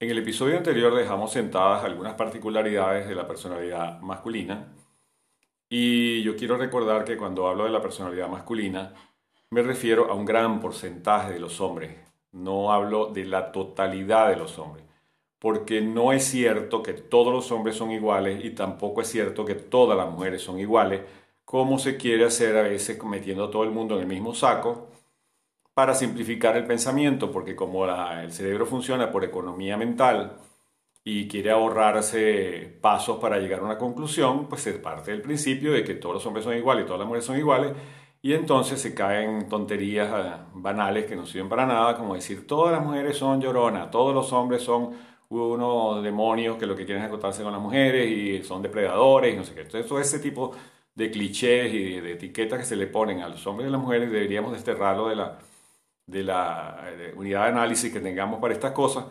En el episodio anterior dejamos sentadas algunas particularidades de la personalidad masculina. Y yo quiero recordar que cuando hablo de la personalidad masculina me refiero a un gran porcentaje de los hombres, no hablo de la totalidad de los hombres, porque no es cierto que todos los hombres son iguales y tampoco es cierto que todas las mujeres son iguales, como se quiere hacer a veces metiendo a todo el mundo en el mismo saco para simplificar el pensamiento, porque como el cerebro funciona por economía mental y quiere ahorrarse pasos para llegar a una conclusión, pues se parte del principio de que todos los hombres son iguales y todas las mujeres son iguales, y entonces se caen tonterías eh, banales que no sirven para nada, como decir todas las mujeres son lloronas, todos los hombres son unos demonios que lo que quieren es acotarse con las mujeres y son depredadores y no sé qué. Todo ese tipo de clichés y de etiquetas que se le ponen a los hombres y a las mujeres deberíamos desterrarlo de la de la unidad de análisis que tengamos para estas cosas,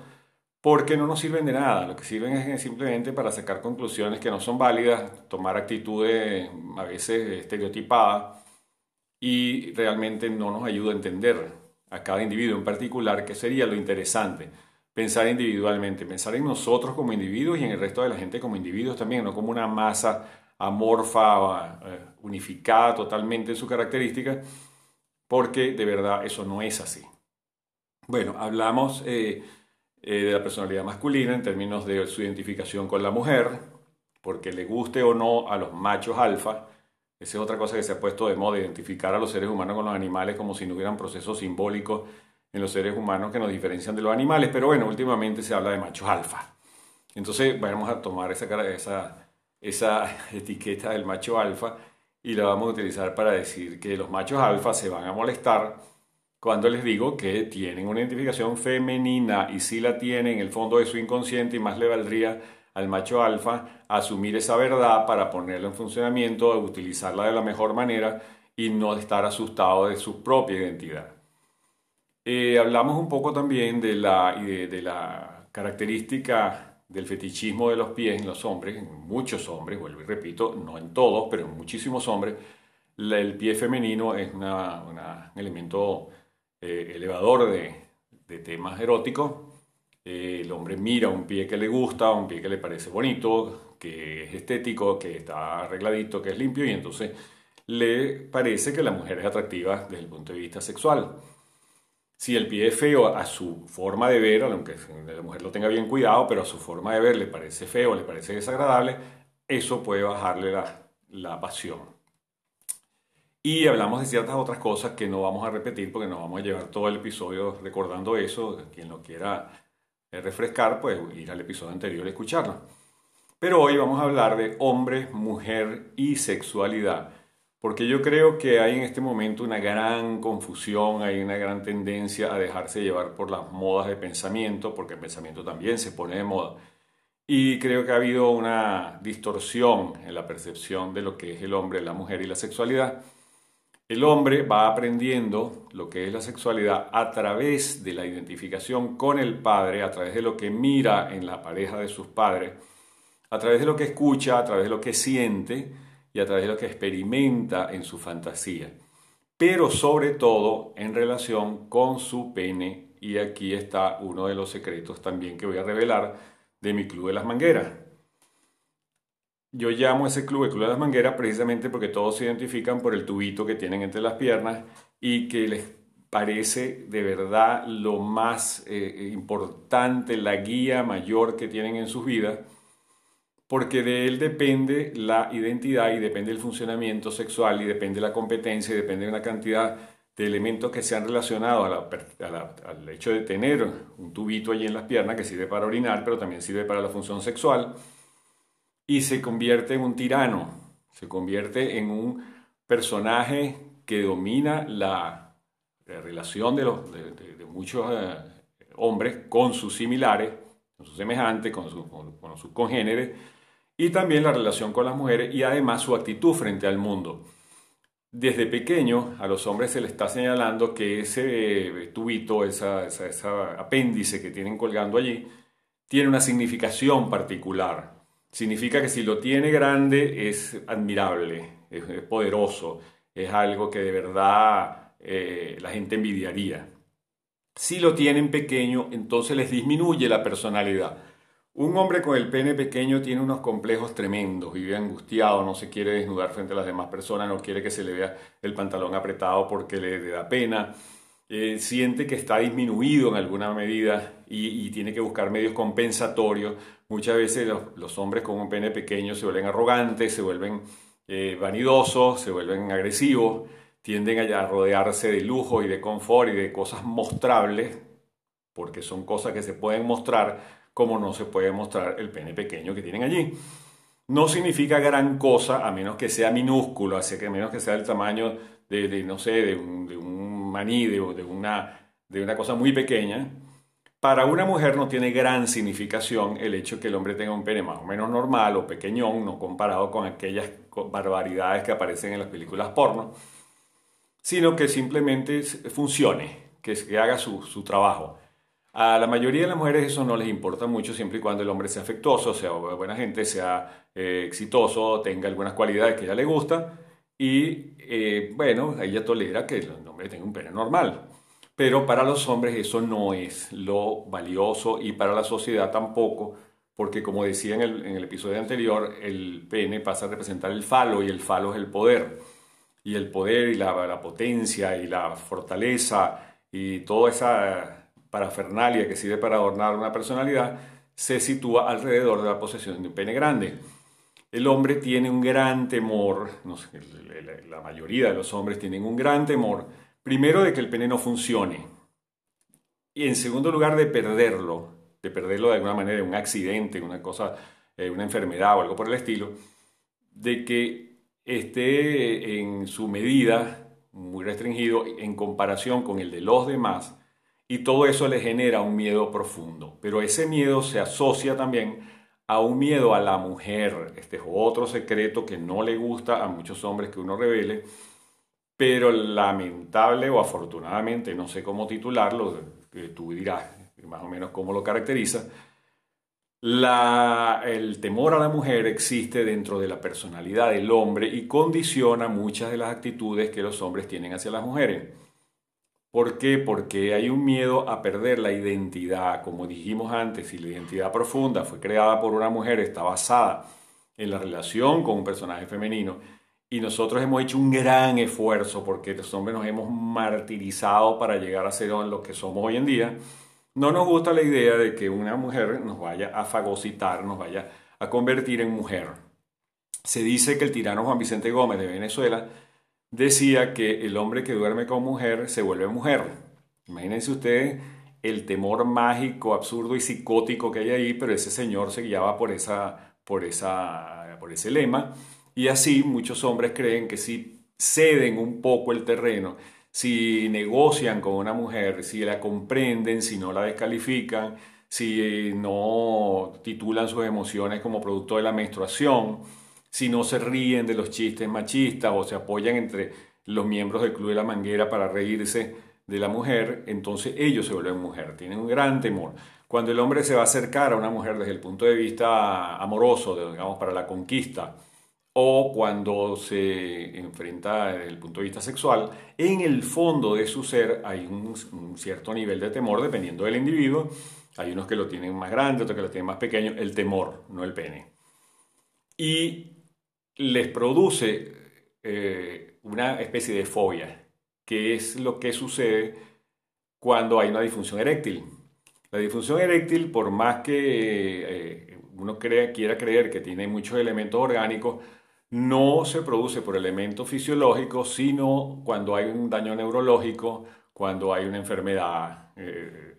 porque no nos sirven de nada. Lo que sirven es simplemente para sacar conclusiones que no son válidas, tomar actitudes a veces estereotipadas y realmente no nos ayuda a entender a cada individuo en particular, que sería lo interesante. Pensar individualmente, pensar en nosotros como individuos y en el resto de la gente como individuos también, no como una masa amorfa, eh, unificada totalmente en su característica, porque de verdad eso no es así. Bueno, hablamos eh, eh, de la personalidad masculina en términos de su identificación con la mujer, porque le guste o no a los machos alfa. Esa es otra cosa que se ha puesto de moda, identificar a los seres humanos con los animales como si no hubieran procesos simbólicos en los seres humanos que nos diferencian de los animales, pero bueno, últimamente se habla de machos alfa. Entonces vamos a tomar esa, esa, esa etiqueta del macho alfa y la vamos a utilizar para decir que los machos alfa se van a molestar cuando les digo que tienen una identificación femenina y si la tienen en el fondo de su inconsciente y más le valdría al macho alfa asumir esa verdad para ponerla en funcionamiento, utilizarla de la mejor manera y no estar asustado de su propia identidad. Eh, hablamos un poco también de la, de la característica del fetichismo de los pies en los hombres, en muchos hombres, vuelvo y repito, no en todos, pero en muchísimos hombres, el pie femenino es un elemento eh, elevador de, temas eróticos. Eh, el hombre mira un pie que le gusta, un pie que le parece bonito, que es estético, que está arregladito, que es limpio, y entonces le parece que la mujer es atractiva desde el punto de vista sexual. Si el pie es feo a su forma de ver, aunque la mujer lo tenga bien cuidado, pero a su forma de ver le parece feo, le parece desagradable, eso puede bajarle la, pasión. Y hablamos de ciertas otras cosas que no vamos a repetir porque nos vamos a llevar todo el episodio recordando eso. Quien lo quiera eh, refrescar, pues ir al episodio anterior y escucharlo. Pero hoy vamos a hablar de hombre, mujer y sexualidad. Porque yo creo que hay en este momento una gran confusión, hay una gran tendencia a dejarse llevar por las modas de pensamiento, porque el pensamiento también se pone de moda. Y creo que ha habido una distorsión en la percepción de lo que es el hombre, la mujer y la sexualidad. El hombre va aprendiendo lo que es la sexualidad a través de la identificación con el padre, a través de lo que mira en la pareja de sus padres, a través de lo que escucha, a través de lo que siente, y a través de lo que experimenta en su fantasía, pero sobre todo en relación con su pene. Y aquí está uno de los secretos también que voy a revelar de mi Club de las Mangueras. Yo llamo ese club el Club de las Mangueras precisamente porque todos se identifican por el tubito que tienen entre las piernas y que les parece de verdad lo más eh, importante, la guía mayor que tienen en sus vidas porque de él depende la identidad y depende el funcionamiento sexual y depende la competencia y depende de una cantidad de elementos que se han relacionado al hecho de tener un tubito allí en las piernas que sirve para orinar, pero también sirve para la función sexual, y se convierte en un tirano, se convierte en un personaje que domina la, relación de, los, de, muchos eh, hombres con sus similares, con sus semejantes, con, con sus congéneres, y también la relación con las mujeres y además su actitud frente al mundo. Desde pequeño a los hombres se les está señalando que ese tubito, esa, esa, apéndice que tienen colgando allí, tiene una significación particular. Significa que si lo tiene grande es admirable, es, poderoso, es algo que de verdad eh, la gente envidiaría. Si lo tienen pequeño, entonces les disminuye la personalidad. Un hombre con el pene pequeño tiene unos complejos tremendos, vive angustiado, no se quiere desnudar frente a las demás personas, no quiere que se le vea el pantalón apretado porque le, da pena, eh, siente que está disminuido en alguna medida y, tiene que buscar medios compensatorios. Muchas veces los, hombres con un pene pequeño se vuelven arrogantes, se vuelven eh, vanidosos, se vuelven agresivos tienden a rodearse de lujo y de confort y de cosas mostrables, porque son cosas que se pueden mostrar como no se puede mostrar el pene pequeño que tienen allí. No significa gran cosa a menos que sea minúsculo, a menos que sea el tamaño de, no sé, de un, maní, de, una, de una cosa muy pequeña. Para una mujer no tiene gran significación el hecho de que el hombre tenga un pene más o menos normal o pequeñón, no comparado con aquellas barbaridades que aparecen en las películas porno sino que simplemente funcione, que, haga su, trabajo. A la mayoría de las mujeres eso no les importa mucho siempre y cuando el hombre sea afectuoso, sea buena gente, sea eh, exitoso, tenga algunas cualidades que a ella le gusta y eh, bueno, ella tolera que el hombre tenga un pene normal. Pero para los hombres eso no es lo valioso y para la sociedad tampoco, porque como decía en el, en el episodio anterior, el pene pasa a representar el falo y el falo es el poder y el poder y la, potencia y la fortaleza y toda esa parafernalia que sirve para adornar una personalidad se sitúa alrededor de la posesión de un pene grande. El hombre tiene un gran temor, la mayoría de los hombres tienen un gran temor, primero de que el pene no funcione y en segundo lugar de perderlo, de perderlo de alguna manera, un accidente, una cosa, eh, una enfermedad o algo por el estilo, de que esté en su medida muy restringido en comparación con el de los demás y todo eso le genera un miedo profundo. Pero ese miedo se asocia también a un miedo a la mujer. Este es otro secreto que no le gusta a muchos hombres que uno revele, pero lamentable o afortunadamente, no sé cómo titularlo, tú dirás más o menos cómo lo caracteriza, el temor a la mujer existe dentro de la personalidad del hombre y condiciona muchas de las actitudes que los hombres tienen hacia las mujeres. ¿Por qué? Porque hay un miedo a perder la identidad. Como dijimos antes, si la identidad profunda fue creada por una mujer, está basada en la relación con un personaje femenino. Y nosotros hemos hecho un gran esfuerzo porque los hombres nos hemos martirizado para llegar a ser lo que somos hoy en día no nos gusta la idea de que una mujer nos vaya a fagocitar, nos vaya a convertir en mujer. Se dice que el tirano Juan Vicente Gómez de Venezuela decía que el hombre que duerme con mujer se vuelve mujer. Imagínense ustedes el temor mágico, absurdo y psicótico que hay ahí, pero ese señor se guiaba por, esa, por, esa, por ese lema. Y así muchos hombres creen que si ceden un poco el terreno si negocian con una mujer, si la comprenden, si no la descalifican, si no titulan sus emociones como producto de la menstruación, si no se ríen de los chistes machistas o se apoyan entre los miembros del Club de la Manguera para reírse de la mujer, entonces ellos se vuelven mujer, tienen un gran temor. Cuando el hombre se va a acercar a una mujer desde el punto de vista amoroso, digamos, para la conquista, o cuando se enfrenta desde el punto de vista sexual, en el fondo de su ser hay un, cierto nivel de temor dependiendo del individuo. Hay unos que lo tienen más grande, otros que lo tienen más pequeño, el temor, no el pene. Y les produce eh, una especie de fobia, que es lo que sucede cuando hay una disfunción eréctil. La disfunción eréctil, por más que eh, uno quiera creer que tiene muchos elementos orgánicos, no se produce por elementos fisiológicos, sino cuando hay un daño neurológico, cuando hay una enfermedad eh,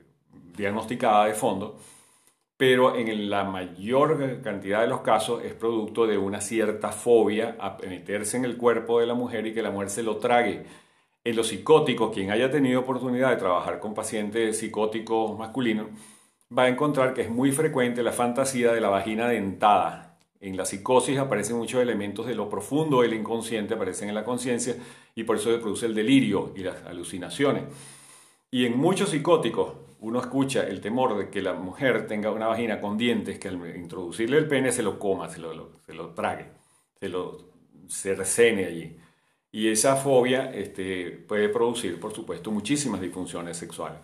diagnosticada de fondo, pero en la mayor cantidad de los casos es producto de una cierta fobia a meterse en el cuerpo de la mujer y que la mujer se lo trague. En los psicóticos, quien haya tenido oportunidad de trabajar con pacientes psicóticos masculinos, va a encontrar que es muy frecuente la fantasía de la vagina dentada, en la psicosis aparecen muchos elementos de lo profundo del inconsciente, aparecen en la conciencia y por eso se produce el delirio y las alucinaciones. Y en muchos psicóticos uno escucha el temor de que la mujer tenga una vagina con dientes, que al introducirle el pene se lo coma, se lo, trague, se lo se recene allí. Y esa fobia este, puede producir, por supuesto, muchísimas disfunciones sexuales.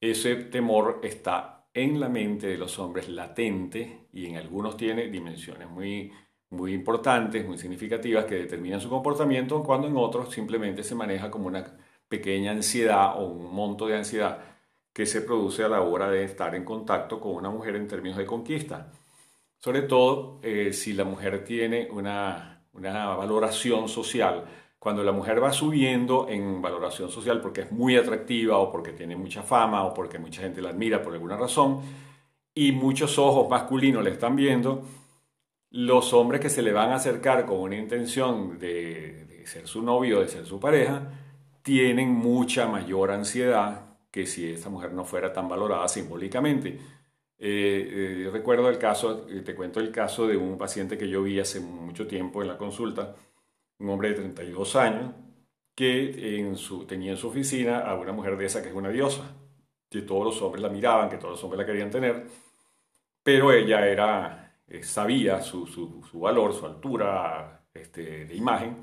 ese temor está en la mente de los hombres latente y en algunos tiene dimensiones muy, muy importantes, muy significativas que determinan su comportamiento, cuando en otros simplemente se maneja como una pequeña ansiedad o un monto de ansiedad que se produce a la hora de estar en contacto con una mujer en términos de conquista. Sobre todo eh, si la mujer tiene una, una valoración social. Cuando la mujer va subiendo en valoración social porque es muy atractiva o porque tiene mucha fama o porque mucha gente la admira por alguna razón y muchos ojos masculinos le están viendo, los hombres que se le van a acercar con una intención de, de ser su novio, de ser su pareja, tienen mucha mayor ansiedad que si esta mujer no fuera tan valorada simbólicamente. Eh, eh, recuerdo el caso, eh, te cuento el caso de un paciente que yo vi hace mucho tiempo en la consulta, un hombre de 32 años, que en su, tenía en su oficina a una mujer de esa que es una diosa, que todos los hombres la miraban, que todos los hombres la querían tener, pero ella era, sabía su, su, su, valor, su altura este, de imagen,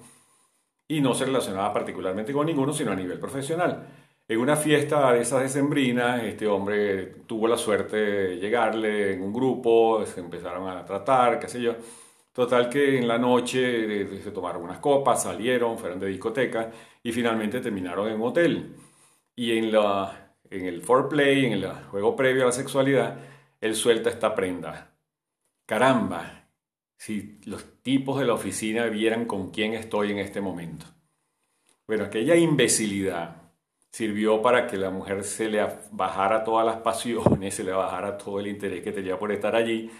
y no se relacionaba particularmente con ninguno, sino a nivel profesional. En una fiesta de esas decembrinas, este hombre tuvo la suerte de llegarle en un grupo, se empezaron a tratar, qué sé yo. Total que en la noche eh, se tomaron unas copas, salieron, fueron de discoteca y finalmente terminaron en un hotel. Y en, la, en el foreplay, en el juego previo a la sexualidad, él suelta esta prenda. Caramba, si los tipos de la oficina vieran con quién estoy en este momento. Bueno, aquella imbecilidad sirvió para que la mujer se le bajara todas las pasiones, se le bajara todo el interés que tenía por estar allí,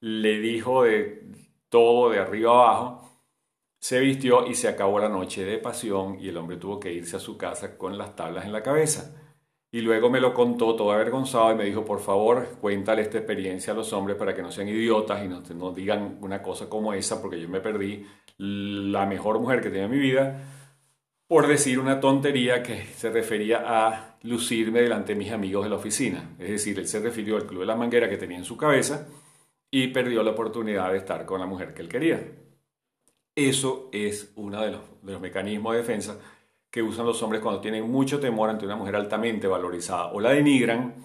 le dijo de todo de arriba abajo, se vistió y se acabó la noche de pasión y el hombre tuvo que irse a su casa con las tablas en la cabeza. Y luego me lo contó todo avergonzado y me dijo, por favor, cuéntale esta experiencia a los hombres para que no sean idiotas y no, no digan una cosa como esa, porque yo me perdí la mejor mujer que tenía en mi vida por decir una tontería que se refería a lucirme delante de mis amigos de la oficina. Es decir, él se refirió al club de la manguera que tenía en su cabeza y perdió la oportunidad de estar con la mujer que él quería. Eso es uno de los, mecanismos de defensa que usan los hombres cuando tienen mucho temor ante una mujer altamente valorizada. O la denigran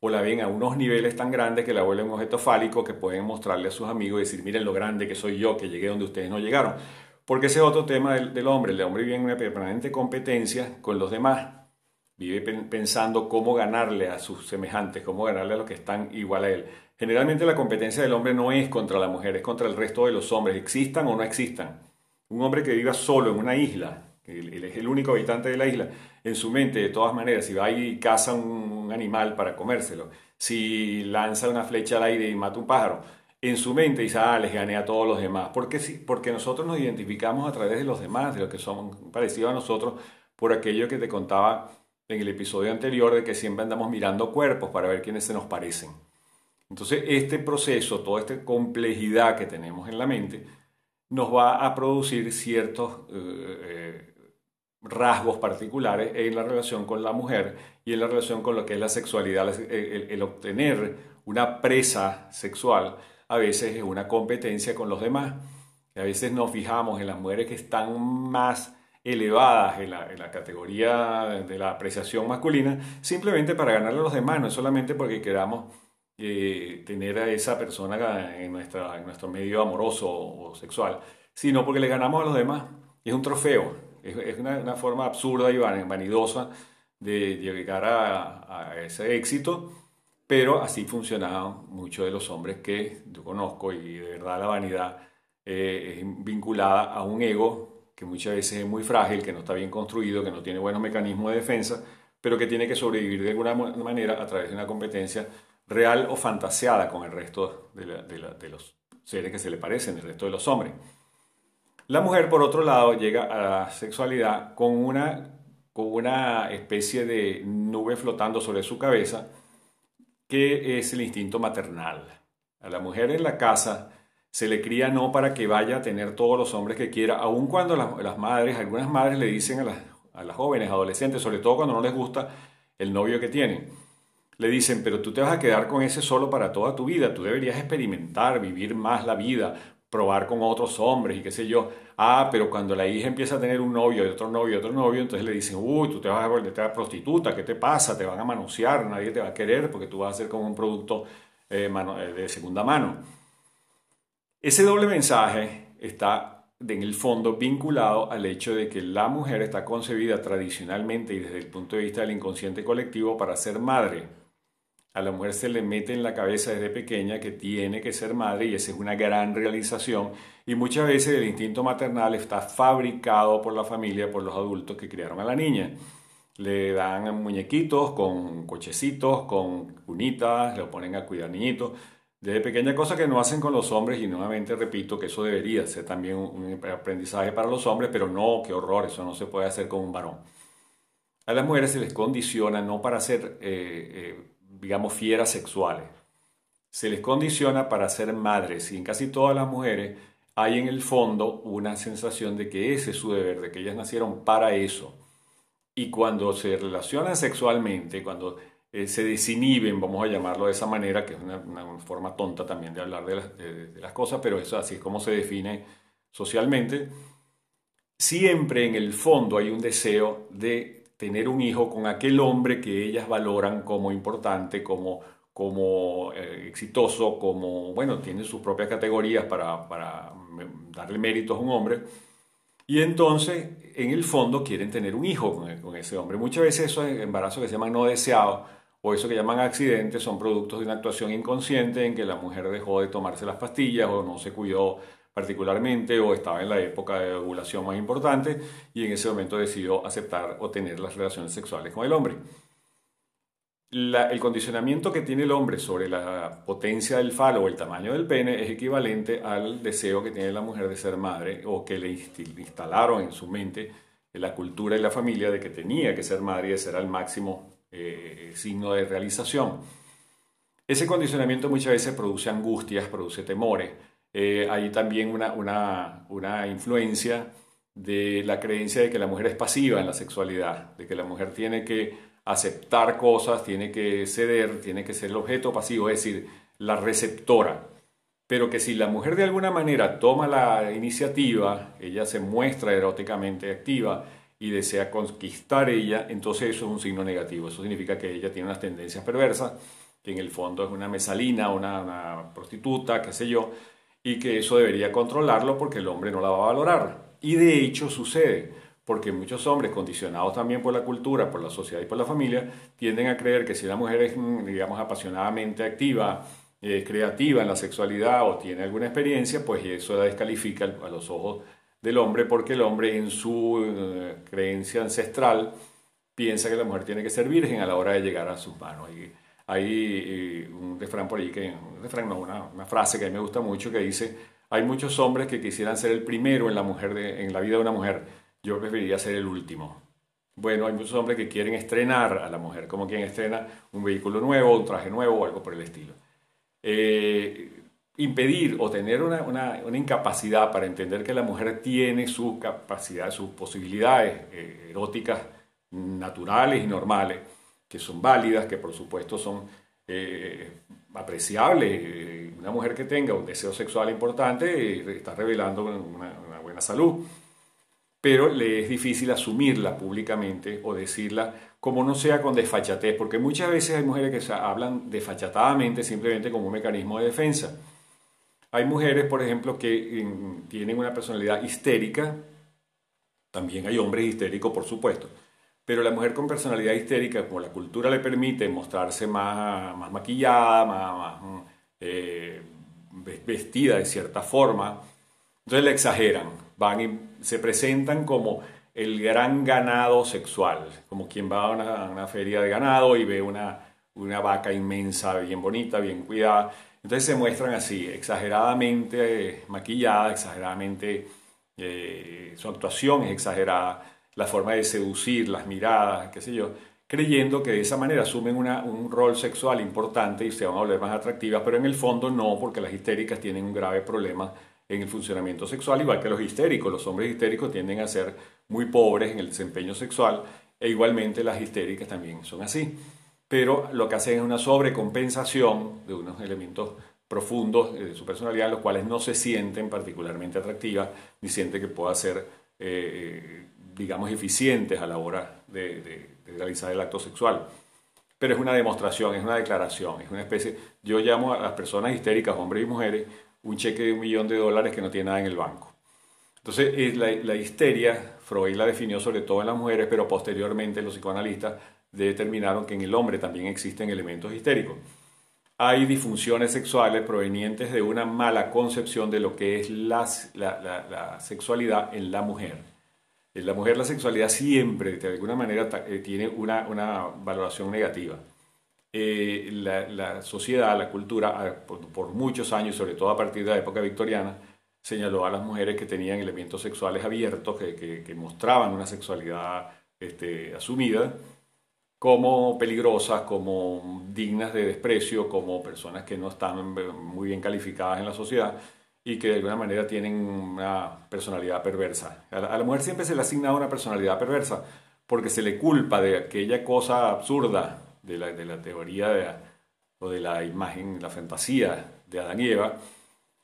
o la ven a unos niveles tan grandes que la vuelven un objeto fálico que pueden mostrarle a sus amigos y decir, miren lo grande que soy yo, que llegué donde ustedes no llegaron. Porque ese es otro tema del, hombre. El hombre vive en una permanente competencia con los demás. Vive pensando cómo ganarle a sus semejantes, cómo ganarle a los que están igual a él. Generalmente la competencia del hombre no es contra la mujer, es contra el resto de los hombres, existan o no existan. Un hombre que viva solo en una isla, él, es el único habitante de la isla, en su mente, de todas maneras, si va y caza un animal para comérselo, si lanza una flecha al aire y mata un pájaro, en su mente dice, ah, les gané a todos los demás. Porque, sí, porque nosotros nos identificamos a través de los demás, de los que son parecidos a nosotros, por aquello que te contaba en el episodio anterior de que siempre andamos mirando cuerpos para ver quiénes se nos parecen. Entonces, este proceso, toda esta complejidad que tenemos en la mente, nos va a producir ciertos eh, eh, rasgos particulares en la relación con la mujer y en la relación con lo que es la sexualidad, el obtener una presa sexual a veces es una competencia con los demás. a veces nos fijamos en las mujeres que están más elevadas en la, categoría de la apreciación masculina, simplemente para ganarle a los demás, no solamente porque queramos eh, tener a esa persona en, nuestra, en nuestro medio amoroso o sexual, sino porque le ganamos a los demás. Es un trofeo, es, una, forma absurda y vanidosa de llegar a, a ese éxito pero así funcionaban muchos de los hombres que yo conozco y de verdad la vanidad eh, es vinculada a un ego que muchas veces es muy frágil, que no está bien construido, que no tiene buenos mecanismos de defensa, pero que tiene que sobrevivir de alguna manera a través de una competencia real o fantaseada con el resto de, de los seres que se le parecen, el resto de los hombres. La mujer, por otro lado, llega a la sexualidad con una, con una especie de nube flotando sobre su cabeza, que es el instinto maternal. A la mujer en la casa se le cría no para que vaya a tener todos los hombres que quiera, aun cuando las, madres, algunas madres le dicen a las, a las jóvenes, adolescentes, sobre todo cuando no les gusta el novio que tienen, le dicen, pero tú te vas a quedar con ese solo para toda tu vida, tú deberías experimentar, vivir más la vida, probar con otros hombres y qué sé yo. Ah, pero cuando la hija empieza a tener un novio y otro novio y otro novio, entonces le dicen, uy, tú te vas a volver a prostituta, ¿qué te pasa? Te van a manosear, nadie te va a querer porque tú vas a ser como un producto eh, eh, de segunda mano. Ese doble mensaje está en el fondo vinculado al hecho de que la mujer está concebida tradicionalmente y desde el punto de vista del inconsciente colectivo para ser madre. A la mujer se le mete en la cabeza desde pequeña que tiene que ser madre y esa es una gran realización y muchas veces el instinto maternal está fabricado por la familia, por los adultos que criaron a la niña. Le dan muñequitos con cochecitos, con cunitas, lo ponen a cuidar niñitos desde pequeña cosa que no hacen con los hombres y nuevamente repito que eso debería ser también un aprendizaje para los hombres, pero no, qué horror, eso no se puede hacer con un varón. A las mujeres se les condiciona no para ser, eh, eh, digamos, fieras sexuales, se les condiciona para ser madres y en casi todas las mujeres hay en el fondo una sensación de que ese es su deber, de que ellas nacieron para eso. Y cuando se relacionan sexualmente, cuando eh, se desinhiben, vamos a llamarlo de esa manera, que es una, forma tonta también de hablar de las, de las, cosas, pero eso así es como se define socialmente, siempre en el fondo hay un deseo de tener un hijo con aquel hombre que ellas valoran como importante, como, como eh, exitoso, como, bueno, tiene sus propias categorías para, para darle méritos a un hombre. Y entonces, en el fondo, quieren tener un hijo con, con ese hombre. Muchas veces esos embarazos que se llaman no deseados o eso que llaman accidentes son productos de una actuación inconsciente en que la mujer dejó de tomarse las pastillas o no se cuidó particularmente o estaba en la época de ovulación más importante y en ese momento decidió aceptar o tener las relaciones sexuales con el hombre. el condicionamiento que tiene el hombre sobre la potencia del falo o el tamaño del pene es equivalente al deseo que tiene la mujer de ser madre o que le instalaron en su mente en la cultura y la familia de que tenía que ser madre y de ser al máximo eh, signo de realización. Ese condicionamiento muchas veces produce angustias, produce temores. Eh, hay también una, una, una influencia de la creencia de que la mujer es pasiva en la sexualidad, de que la mujer tiene que aceptar cosas, tiene que ceder, tiene que ser el objeto pasivo, es decir, la receptora. Pero que si la mujer de alguna manera toma la iniciativa, ella se muestra eróticamente activa, y desea conquistar ella, entonces eso es un signo negativo. Eso significa que ella tiene unas tendencias perversas, que en el fondo es una mesalina, una, una prostituta, qué sé yo, y que eso debería controlarlo porque el hombre no la va a valorar. Y de hecho sucede, porque muchos hombres, condicionados también por la cultura, por la sociedad y por la familia, tienden a creer que si la mujer es, digamos, apasionadamente activa, eh, creativa en la sexualidad o tiene alguna experiencia, pues eso la descalifica a los ojos del hombre porque el hombre en su eh, creencia ancestral piensa que la mujer tiene que ser virgen a la hora de llegar a sus manos. Hay eh, un refrán por ahí, que, un refrán, no, una, frase que a mí me gusta mucho que dice, hay muchos hombres que quisieran ser el primero en la, mujer en la vida de una mujer, yo preferiría ser el último. Bueno, hay muchos hombres que quieren estrenar a la mujer, como quien estrena un vehículo nuevo, un traje nuevo o algo por el estilo. Eh, impedir o tener una, una, una, incapacidad para entender que la mujer tiene sus capacidades, sus posibilidades eh, eróticas naturales y normales, que son válidas, que por supuesto son eh, apreciables. Una mujer que tenga un deseo sexual importante eh, está revelando una, una buena salud, pero le es difícil asumirla públicamente o decirla como no sea con desfachatez, porque muchas veces hay mujeres que hablan desfachatadamente simplemente como un mecanismo de defensa. Hay mujeres, por ejemplo, que tienen una personalidad histérica, también hay hombres histéricos, por supuesto, pero la mujer con personalidad histérica, como la cultura le permite mostrarse más, más maquillada, más, eh, vestida de cierta forma, entonces la exageran, van y se presentan como el gran ganado sexual, como quien va a una, feria de ganado y ve una, una vaca inmensa, bien bonita, bien cuidada, entonces se muestran así, exageradamente maquillada, exageradamente, eh, su actuación es exagerada, la forma de seducir, las miradas, qué sé yo, creyendo que de esa manera asumen un rol sexual importante y se van a volver más atractivas, pero en el fondo no, porque las histéricas tienen un grave problema en el funcionamiento sexual, igual que los histéricos. Los hombres histéricos tienden a ser muy pobres en el desempeño sexual e igualmente las histéricas también son así pero lo que hacen es una sobrecompensación de unos elementos profundos de su personalidad, los cuales no se sienten particularmente atractivas ni sienten que pueda ser, eh, digamos, eficientes a la hora de, realizar el acto sexual. Pero es una demostración, es una declaración, es una especie, yo llamo a las personas histéricas, hombres y mujeres, un cheque de un millón de dólares que no tiene nada en el banco. Entonces, la, la histeria, Freud la definió sobre todo en las mujeres, pero posteriormente los psicoanalistas determinaron que en el hombre también existen elementos histéricos hay disfunciones sexuales provenientes de una mala concepción de lo que es la, sexualidad en la mujer. En la mujer la sexualidad siempre, de alguna manera, eh, tiene una, valoración negativa. Eh, la, sociedad, la cultura, por, muchos años, sobre todo a partir de la época victoriana, señaló a las mujeres que tenían elementos sexuales abiertos, que, mostraban una sexualidad este, asumida, como peligrosas, como dignas de desprecio, como personas que no están muy bien calificadas en la sociedad y que de alguna manera tienen una personalidad perversa. A la, mujer siempre se le asigna una personalidad perversa porque se le culpa de aquella cosa absurda de la, de la teoría o de la imagen, la fantasía de Adán y Eva,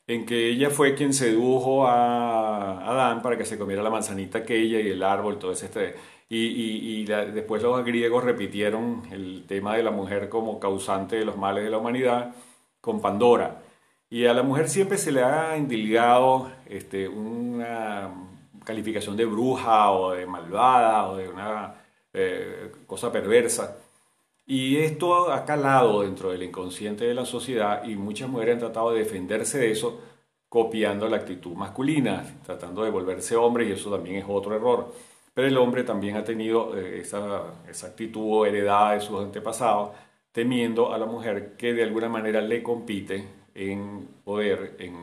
en que ella fue quien sedujo a Adán para que se comiera la manzanita aquella y el árbol, todo ese... Este, y, después los griegos repitieron el tema de la mujer como causante de los males de la humanidad con Pandora. Y a la mujer siempre se le ha indilgado este, una calificación de bruja o de malvada o de una eh, cosa perversa. Y esto ha calado dentro del inconsciente de la sociedad y muchas mujeres han tratado de defenderse de eso copiando la actitud masculina, tratando de volverse hombre y eso también es otro error. Pero el hombre también ha tenido eh, esa, esa actitud heredada de sus antepasados, temiendo a la mujer que de alguna manera le compite en poder, en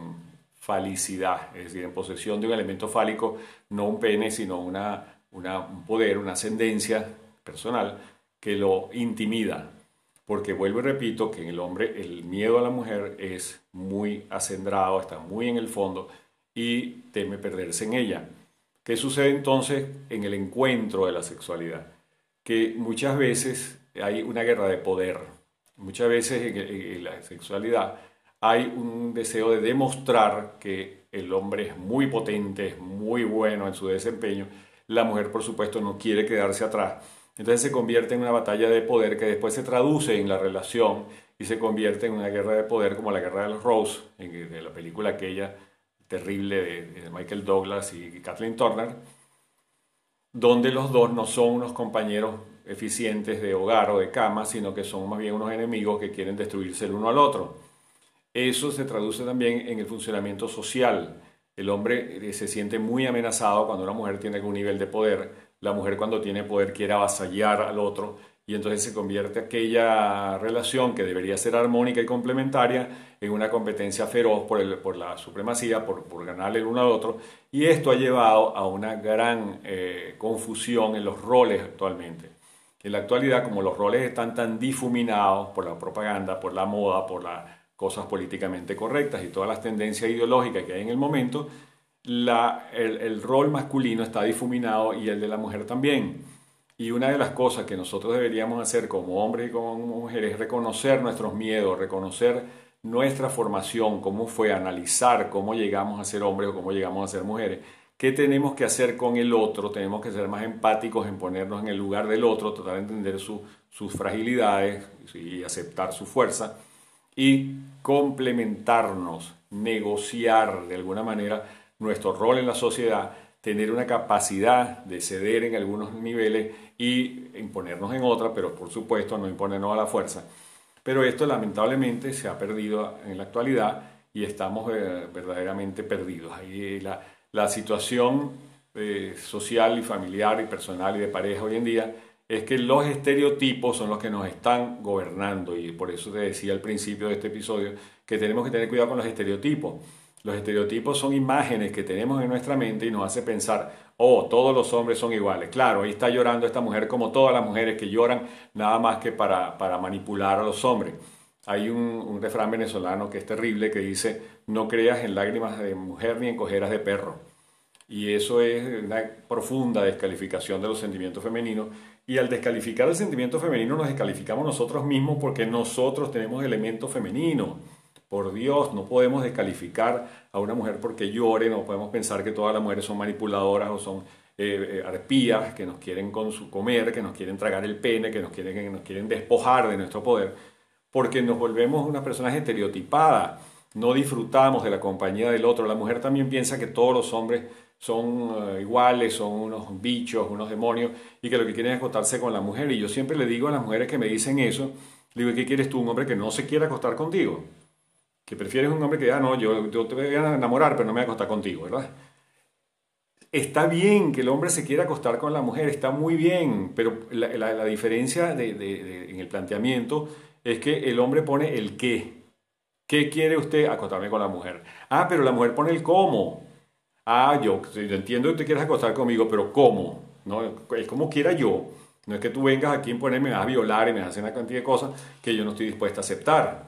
falicidad, es decir, en posesión de un elemento fálico, no un pene, sino una, una, un poder, una ascendencia personal que lo intimida. Porque vuelvo y repito que en el hombre el miedo a la mujer es muy acendrado, está muy en el fondo y teme perderse en ella. ¿Qué sucede entonces en el encuentro de la sexualidad? Que muchas veces hay una guerra de poder. Muchas veces en, la sexualidad hay un deseo de demostrar que el hombre es muy potente, es muy bueno en su desempeño. La mujer, por supuesto, no quiere quedarse atrás. Entonces se convierte en una batalla de poder que después se traduce en la relación y se convierte en una guerra de poder como la guerra de los Rose, en, la película aquella terrible de, Michael Douglas y Kathleen Turner, donde los dos no son unos compañeros eficientes de hogar o de cama, sino que son más bien unos enemigos que quieren destruirse el uno al otro. Eso se traduce también en el funcionamiento social. El hombre eh, se siente muy amenazado cuando una mujer tiene algún nivel de poder. La mujer cuando tiene poder quiere avasallar al otro y entonces se convierte aquella relación que debería ser armónica y complementaria en una competencia feroz por, el, por la supremacía, por, por, ganarle el uno al otro, y esto ha llevado a una gran eh, confusión en los roles actualmente. En la actualidad, como los roles están tan difuminados por la propaganda, por la moda, por las cosas políticamente correctas y todas las tendencias ideológicas que hay en el momento, la, el, el rol masculino está difuminado y el de la mujer también. Y una de las cosas que nosotros deberíamos hacer como hombres y como mujeres es reconocer nuestros miedos, reconocer nuestra formación, cómo fue, analizar cómo llegamos a ser hombres o cómo llegamos a ser mujeres. ¿Qué tenemos que hacer con el otro? Tenemos que ser más empáticos en ponernos en el lugar del otro, tratar de entender sus fragilidades y aceptar su fuerza y complementarnos, negociar de alguna manera nuestro rol en la sociedad tener una capacidad de ceder en algunos niveles y imponernos en otras, pero por supuesto no imponernos a la fuerza. Pero esto lamentablemente se ha perdido en la actualidad y estamos eh, verdaderamente perdidos. Ahí la, la situación eh, social y familiar y personal y de pareja hoy en día es que los estereotipos son los que nos están gobernando y por eso te decía al principio de este episodio que tenemos que tener cuidado con los estereotipos los estereotipos son imágenes que tenemos en nuestra mente y nos hace pensar, oh, todos los hombres son iguales. Claro, ahí está llorando esta mujer como todas las mujeres que lloran nada más que para, para manipular a los hombres. Hay un, un, refrán venezolano que es terrible que dice, no creas en lágrimas de mujer ni en cojeras de perro. Y eso es una profunda descalificación de los sentimientos femeninos. Y al descalificar el sentimiento femenino nos descalificamos nosotros mismos porque nosotros tenemos elementos femeninos Por Dios, no podemos descalificar a una mujer porque llore, no podemos pensar que todas las mujeres son manipuladoras o son eh, eh, arpías que nos quieren con su comer, que nos quieren tragar el pene, que nos quieren, que nos quieren despojar de nuestro poder, porque nos volvemos unas personas estereotipadas, no disfrutamos de la compañía del otro. La mujer también piensa que todos los hombres son eh, iguales, son unos bichos, unos demonios, y que lo que quieren es acostarse con la mujer. Y yo siempre le digo a las mujeres que me dicen eso, digo, ¿qué quieres tú? Un hombre que no se quiera acostar contigo que prefieres un hombre que, ah, no, yo, te voy a enamorar, pero no me voy a acostar contigo, ¿verdad? Está bien que el hombre se quiera acostar con la mujer, está muy bien, pero la, diferencia en el planteamiento es que el hombre pone el qué. ¿Qué quiere usted acostarme con la mujer? Ah, pero la mujer pone el cómo. Ah, yo, entiendo que te quieres acostar conmigo, pero ¿cómo? ¿No? Es como quiera yo. No es que tú vengas aquí y ponerme a violar y me hacer una cantidad de cosas que yo no estoy dispuesta a aceptar.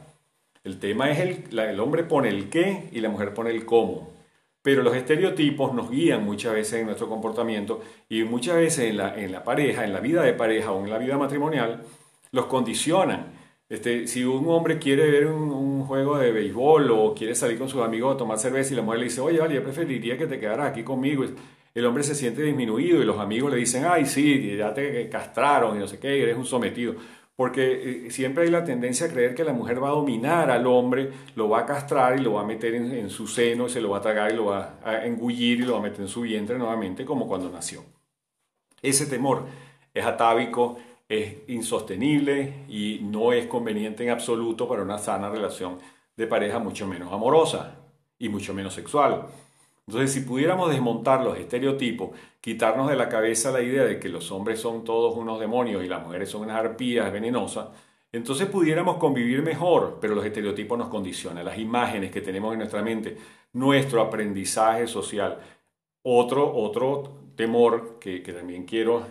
El tema es el, el hombre pone el qué y la mujer pone el cómo. Pero los estereotipos nos guían muchas veces en nuestro comportamiento y muchas veces en la, en la pareja, en la vida de pareja o en la vida matrimonial, los condicionan. Este, si un hombre quiere ver un, juego de béisbol o quiere salir con sus amigos a tomar cerveza y la mujer le dice, oye, vale, yo preferiría que te quedaras aquí conmigo, el hombre se siente disminuido y los amigos le dicen, ay, sí, ya te castraron y no sé qué, eres un sometido porque eh, siempre hay la tendencia a creer que la mujer va a dominar al hombre, lo va a castrar y lo va a meter en, su seno, se lo va a tragar y lo va a engullir y lo va a meter en su vientre nuevamente como cuando nació. Ese temor es atávico, es insostenible y no es conveniente en absoluto para una sana relación de pareja, mucho menos amorosa y mucho menos sexual. Entonces, si pudiéramos desmontar los estereotipos, quitarnos de la cabeza la idea de que los hombres son todos unos demonios y las mujeres son unas arpías venenosas, entonces pudiéramos convivir mejor, pero los estereotipos nos condicionan, las imágenes que tenemos en nuestra mente, nuestro aprendizaje social. Otro, otro temor que, también quiero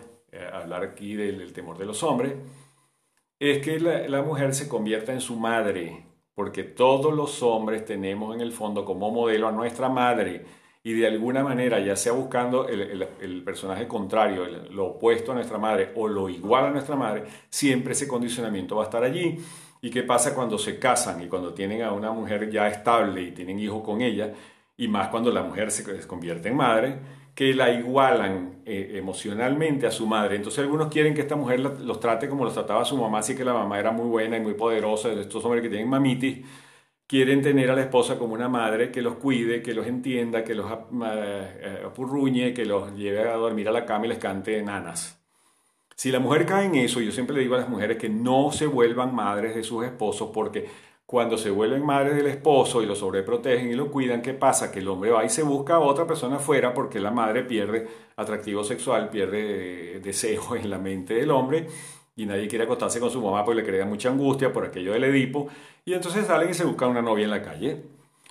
hablar aquí del, temor de los hombres, es que la, mujer se convierta en su madre, porque todos los hombres tenemos en el fondo como modelo a nuestra madre y de alguna manera, ya sea buscando el, personaje contrario, lo opuesto a nuestra madre o lo igual a nuestra madre, siempre ese condicionamiento va a estar allí. ¿Y qué pasa cuando se casan y cuando tienen a una mujer ya estable y tienen hijos con ella? Y más cuando la mujer se convierte en madre, que la igualan eh, emocionalmente a su madre. Entonces algunos quieren que esta mujer los trate como los trataba su mamá, así que la mamá era muy buena y muy poderosa, estos hombres que tienen mamitis quieren tener a la esposa como una madre que los cuide, que los entienda, que los eh, apurruñe, que los lleve a dormir a la cama y les cante nanas. Si la mujer cae en eso, yo siempre le digo a las mujeres que no se vuelvan madres de sus esposos porque cuando se vuelven madres del esposo y lo sobreprotegen y lo cuidan, ¿qué pasa? Que el hombre va y se busca a otra persona afuera porque la madre pierde atractivo sexual, pierde eh, deseo en la mente del hombre y nadie quiere acostarse con su mamá porque le crea mucha angustia por aquello del Edipo, y entonces salen y se buscan una novia en la calle.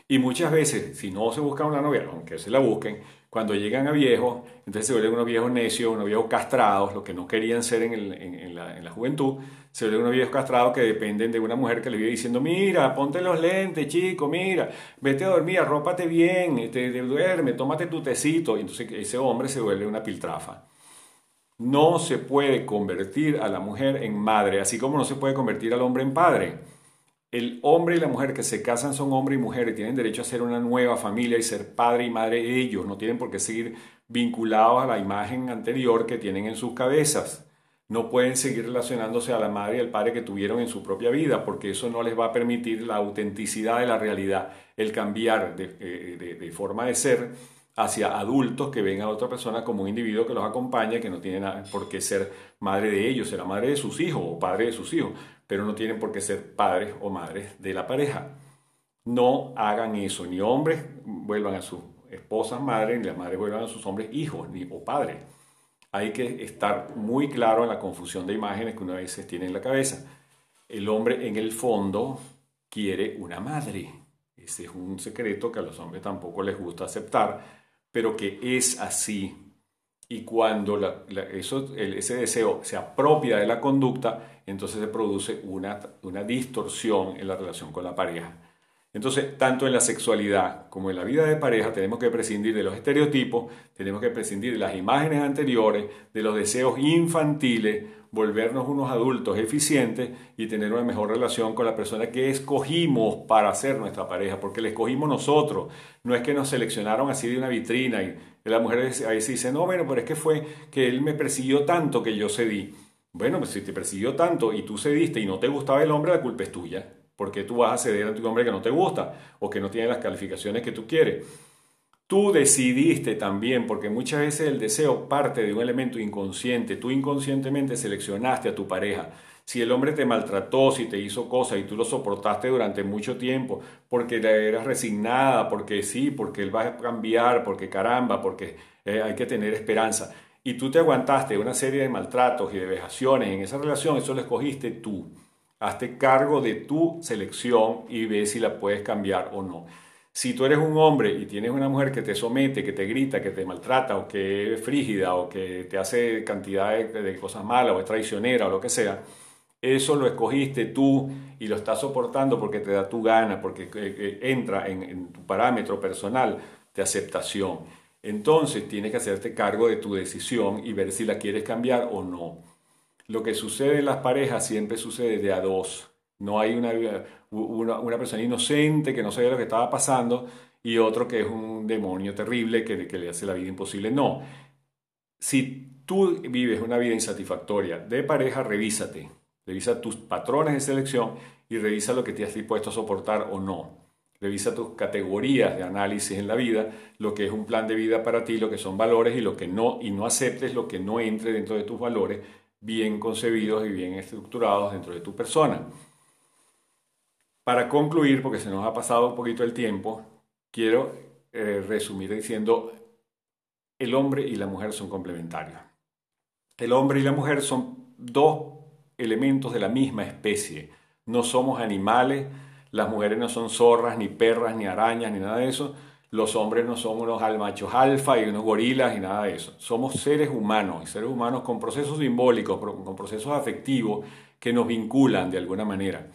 Y muchas veces, si no se busca una novia, aunque se la busquen, cuando llegan a viejos, entonces se vuelven unos viejos necios, unos viejos castrados, lo que no querían ser en, la, juventud, se vuelven unos viejos castrados que dependen de una mujer que le vive diciendo, mira, ponte los lentes, chico, mira, vete a dormir, arrópate bien, te, duerme, tómate tu tecito. Entonces ese hombre se vuelve una piltrafa. No se puede convertir a la mujer en madre, así como no se puede convertir al hombre en padre. El hombre y la mujer que se casan son hombre y mujer y tienen derecho a ser una nueva familia y ser padre y madre ellos. No tienen por qué seguir vinculados a la imagen anterior que tienen en sus cabezas. No pueden seguir relacionándose a la madre y al padre que tuvieron en su propia vida, porque eso no les va a permitir la autenticidad de la realidad, el cambiar de, eh, forma de ser hacia adultos que ven a otra persona como un individuo que los acompaña, que no tiene por qué ser madre de ellos, será madre de sus hijos o padre de sus hijos, pero no tienen por qué ser padres o madres de la pareja. No hagan eso, ni hombres vuelvan a sus esposas madres, ni las madres vuelvan a sus hombres hijos ni, o padres. Hay que estar muy claro en la confusión de imágenes que una vez tiene en la cabeza. El hombre en el fondo quiere una madre. Ese es un secreto que a los hombres tampoco les gusta aceptar pero que es así. Y cuando eso, ese deseo se apropia de la conducta, entonces se produce una, una distorsión en la relación con la pareja. Entonces, tanto en la sexualidad como en la vida de pareja tenemos que prescindir de los estereotipos, tenemos que prescindir de las imágenes anteriores, de los deseos infantiles, volvernos unos adultos eficientes y tener una mejor relación con la persona que escogimos para ser nuestra pareja, porque la escogimos nosotros. No es que nos seleccionaron así de una vitrina y la mujer ahí dice, no, bueno, pero es que fue que él me persiguió tanto que yo cedí. Bueno, pues si te persiguió tanto y tú cediste y no te gustaba el hombre, la culpa es tuya porque tú vas a ceder a un hombre que no te gusta o que no tiene las calificaciones que tú quieres. Tú decidiste también, porque muchas veces el deseo parte de un elemento inconsciente. Tú inconscientemente seleccionaste a tu pareja. Si el hombre te maltrató, si te hizo cosas y tú lo soportaste durante mucho tiempo, porque eras resignada, porque sí, porque él va a cambiar, porque caramba, porque eh, hay que tener esperanza. Y tú te aguantaste una serie de maltratos y de vejaciones en esa relación, eso lo escogiste tú. Hazte cargo de tu selección y ve si la puedes cambiar o no. Si tú eres un hombre y tienes una mujer que te somete, que te grita, que te maltrata o que es frígida o que te hace cantidad de, cosas malas o es traicionera o lo que sea, eso lo escogiste tú y lo estás soportando porque te da tu gana, porque eh, eh, entra en, tu parámetro personal de aceptación. Entonces tienes que hacerte cargo de tu decisión y ver si la quieres cambiar o no. Lo que sucede en las parejas siempre sucede de a dos. No hay una, una, persona inocente que no sabía lo que estaba pasando y otro que es un demonio terrible que, que le hace la vida imposible. No. Si tú vives una vida insatisfactoria de pareja, revísate. Revisa tus patrones de selección y revisa lo que te has dispuesto a soportar o no. Revisa tus categorías de análisis en la vida, lo que es un plan de vida para ti, lo que son valores y lo que no, y no aceptes lo que no entre dentro de tus valores bien concebidos y bien estructurados dentro de tu persona. Para concluir, porque se nos ha pasado un poquito el tiempo, quiero eh, resumir diciendo, el hombre y la mujer son complementarios. El hombre y la mujer son dos elementos de la misma especie. No somos animales, las mujeres no son zorras, ni perras, ni arañas, ni nada de eso los hombres no son unos machos alfa y unos gorilas y nada de eso. Somos seres humanos, seres humanos con procesos simbólicos, con procesos afectivos que nos vinculan de alguna manera,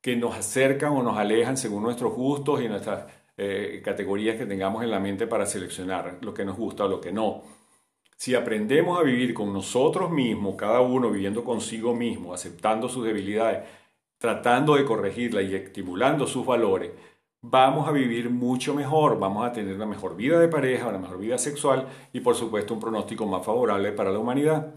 que nos acercan o nos alejan según nuestros gustos y nuestras eh, categorías que tengamos en la mente para seleccionar lo que nos gusta o lo que no. Si aprendemos a vivir con nosotros mismos, cada uno viviendo consigo mismo, aceptando sus debilidades, tratando de corregirlas y estimulando sus valores, vamos a vivir mucho mejor, vamos a tener una mejor vida de pareja, una mejor vida sexual y por supuesto un pronóstico más favorable para la humanidad.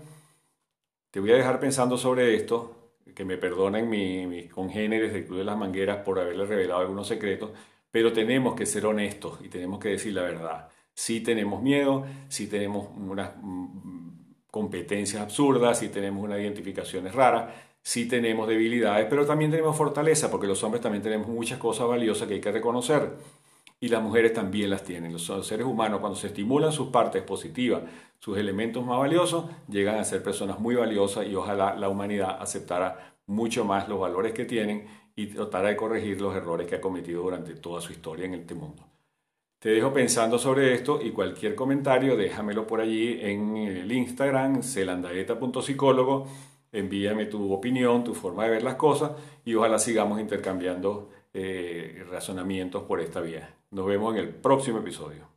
Te voy a dejar pensando sobre esto, que me perdonen mis congéneres del Club de las Mangueras por haberles revelado algunos secretos, pero tenemos que ser honestos y tenemos que decir la verdad. Si tenemos miedo, si tenemos unas mm, competencias absurdas, si tenemos unas identificaciones raras, sí tenemos debilidades, pero también tenemos fortaleza, porque los hombres también tenemos muchas cosas valiosas que hay que reconocer. Y las mujeres también las tienen. Los seres humanos, cuando se estimulan sus partes positivas, sus elementos más valiosos, llegan a ser personas muy valiosas y ojalá la humanidad aceptara mucho más los valores que tienen y tratara de corregir los errores que ha cometido durante toda su historia en este mundo. Te dejo pensando sobre esto y cualquier comentario déjamelo por allí en el Instagram, celandaeta.psicólogo envíame tu opinión, tu forma de ver las cosas y ojalá sigamos intercambiando eh, razonamientos por esta vía. Nos vemos en el próximo episodio.